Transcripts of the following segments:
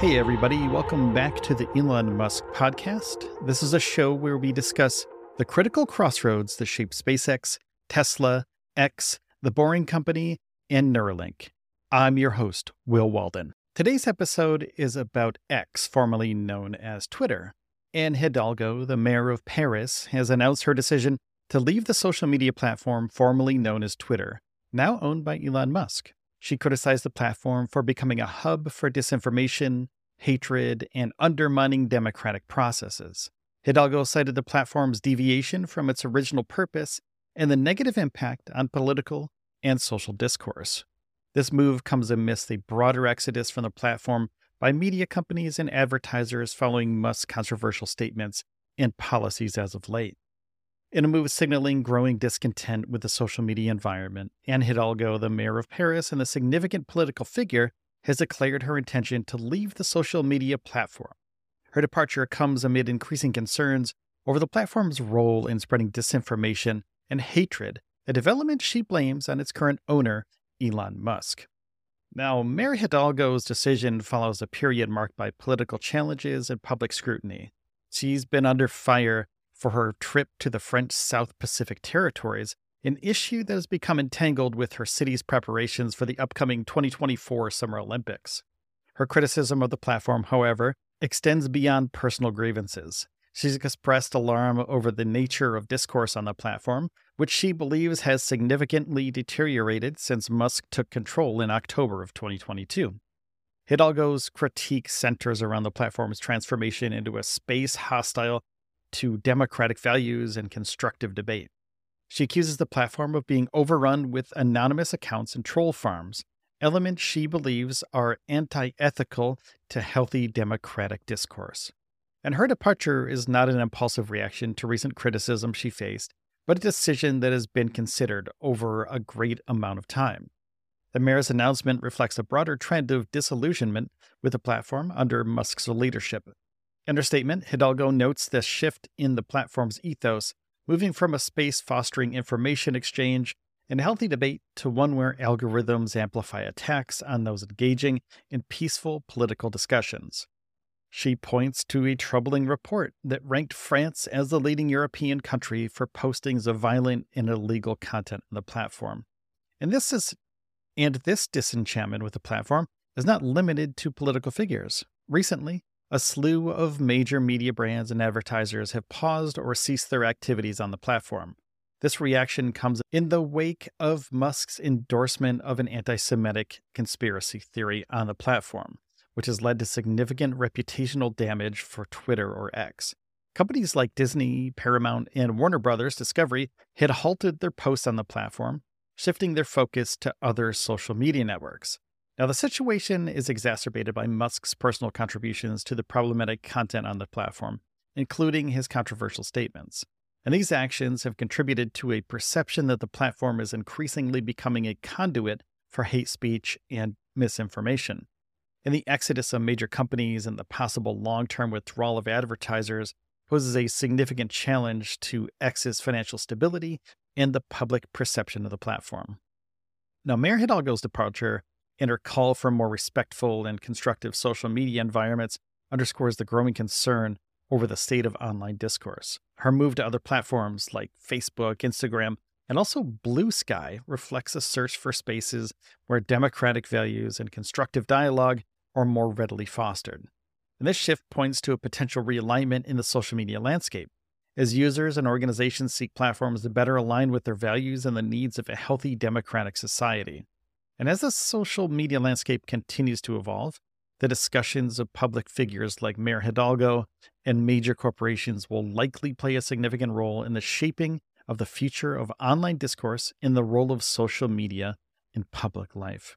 Hey, everybody, welcome back to the Elon Musk podcast. This is a show where we discuss the critical crossroads that shape SpaceX, Tesla, X, The Boring Company, and Neuralink. I'm your host, Will Walden. Today's episode is about X, formerly known as Twitter. Anne Hidalgo, the mayor of Paris, has announced her decision to leave the social media platform formerly known as Twitter, now owned by Elon Musk. She criticized the platform for becoming a hub for disinformation, hatred, and undermining democratic processes. Hidalgo cited the platform's deviation from its original purpose and the negative impact on political and social discourse. This move comes amidst a broader exodus from the platform by media companies and advertisers following Musk's controversial statements and policies as of late. In a move signaling growing discontent with the social media environment, Anne Hidalgo, the mayor of Paris and a significant political figure, has declared her intention to leave the social media platform. Her departure comes amid increasing concerns over the platform's role in spreading disinformation and hatred, a development she blames on its current owner, Elon Musk. Now, Mayor Hidalgo's decision follows a period marked by political challenges and public scrutiny. She's been under fire for her trip to the French South Pacific territories, an issue that has become entangled with her city's preparations for the upcoming 2024 Summer Olympics. Her criticism of the platform, however, extends beyond personal grievances. She's expressed alarm over the nature of discourse on the platform, which she believes has significantly deteriorated since Musk took control in October of 2022. Hidalgo's critique centers around the platform's transformation into a space hostile to democratic values and constructive debate. She accuses the platform of being overrun with anonymous accounts and troll farms, elements she believes are anti ethical to healthy democratic discourse. And her departure is not an impulsive reaction to recent criticism she faced, but a decision that has been considered over a great amount of time. The mayor's announcement reflects a broader trend of disillusionment with the platform under Musk's leadership. In her statement, Hidalgo notes the shift in the platform's ethos moving from a space fostering information exchange and healthy debate to one where algorithms amplify attacks on those engaging in peaceful political discussions. She points to a troubling report that ranked France as the leading European country for postings of violent and illegal content on the platform. And this is and this disenchantment with the platform is not limited to political figures. Recently, a slew of major media brands and advertisers have paused or ceased their activities on the platform. This reaction comes in the wake of Musk's endorsement of an anti Semitic conspiracy theory on the platform, which has led to significant reputational damage for Twitter or X. Companies like Disney, Paramount, and Warner Brothers Discovery had halted their posts on the platform, shifting their focus to other social media networks. Now, the situation is exacerbated by Musk's personal contributions to the problematic content on the platform, including his controversial statements. And these actions have contributed to a perception that the platform is increasingly becoming a conduit for hate speech and misinformation. And the exodus of major companies and the possible long term withdrawal of advertisers poses a significant challenge to X's financial stability and the public perception of the platform. Now, Mayor Hidalgo's departure and her call for more respectful and constructive social media environments underscores the growing concern over the state of online discourse. Her move to other platforms like Facebook, Instagram, and also Bluesky reflects a search for spaces where democratic values and constructive dialogue are more readily fostered. And this shift points to a potential realignment in the social media landscape as users and organizations seek platforms that better align with their values and the needs of a healthy democratic society. And as the social media landscape continues to evolve, the discussions of public figures like Mayor Hidalgo and major corporations will likely play a significant role in the shaping of the future of online discourse and the role of social media in public life.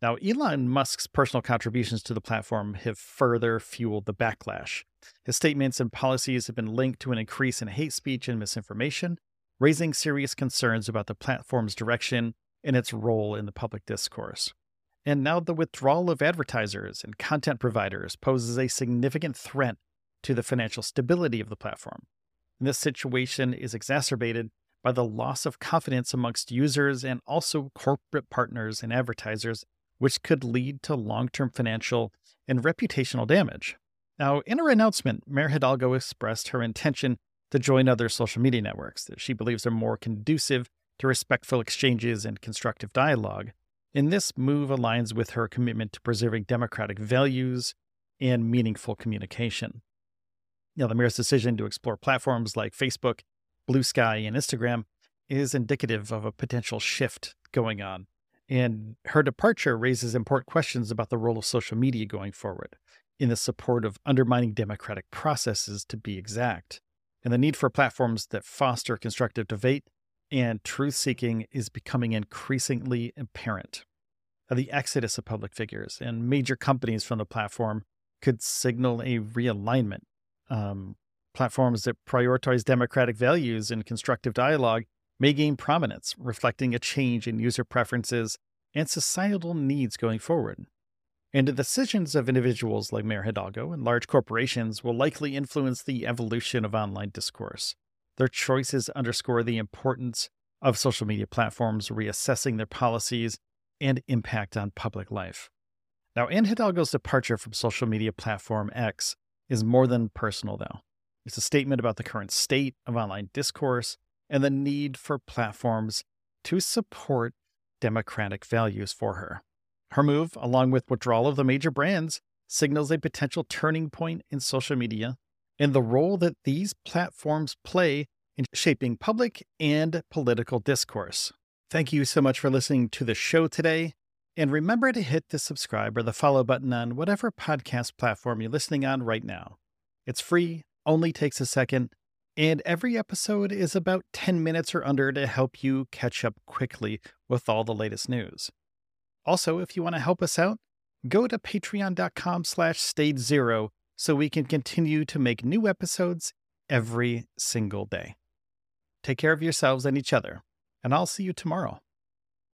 Now, Elon Musk's personal contributions to the platform have further fueled the backlash. His statements and policies have been linked to an increase in hate speech and misinformation, raising serious concerns about the platform's direction and its role in the public discourse. And now the withdrawal of advertisers and content providers poses a significant threat to the financial stability of the platform. And this situation is exacerbated by the loss of confidence amongst users and also corporate partners and advertisers which could lead to long term financial and reputational damage. Now, in her announcement, Mayor Hidalgo expressed her intention to join other social media networks that she believes are more conducive to respectful exchanges and constructive dialogue. And this move aligns with her commitment to preserving democratic values and meaningful communication. Now, the mayor's decision to explore platforms like Facebook, Bluesky, and Instagram is indicative of a potential shift going on and her departure raises important questions about the role of social media going forward, in the support of undermining democratic processes, to be exact. And the need for platforms that foster constructive debate and truth seeking is becoming increasingly apparent. The exodus of public figures and major companies from the platform could signal a realignment. Um, platforms that prioritize democratic values and constructive dialogue may gain prominence, reflecting a change in user preferences and societal needs going forward. And the decisions of individuals like Mayor Hidalgo and large corporations will likely influence the evolution of online discourse. Their choices underscore the importance of social media platforms reassessing their policies and impact on public life. Now, Anne Hidalgo's departure from social media platform X is more than personal, though. It's a statement about the current state of online discourse and the need for platforms to support democratic values for her. Her move, along with withdrawal of the major brands, signals a potential turning point in social media and the role that these platforms play in shaping public and political discourse. Thank you so much for listening to the show today. And remember to hit the subscribe or the follow button on whatever podcast platform you're listening on right now. It's free, only takes a second, and every episode is about 10 minutes or under to help you catch up quickly with all the latest news. Also, if you want to help us out, go to patreon.com slash stage zero so we can continue to make new episodes every single day. Take care of yourselves and each other, and I'll see you tomorrow.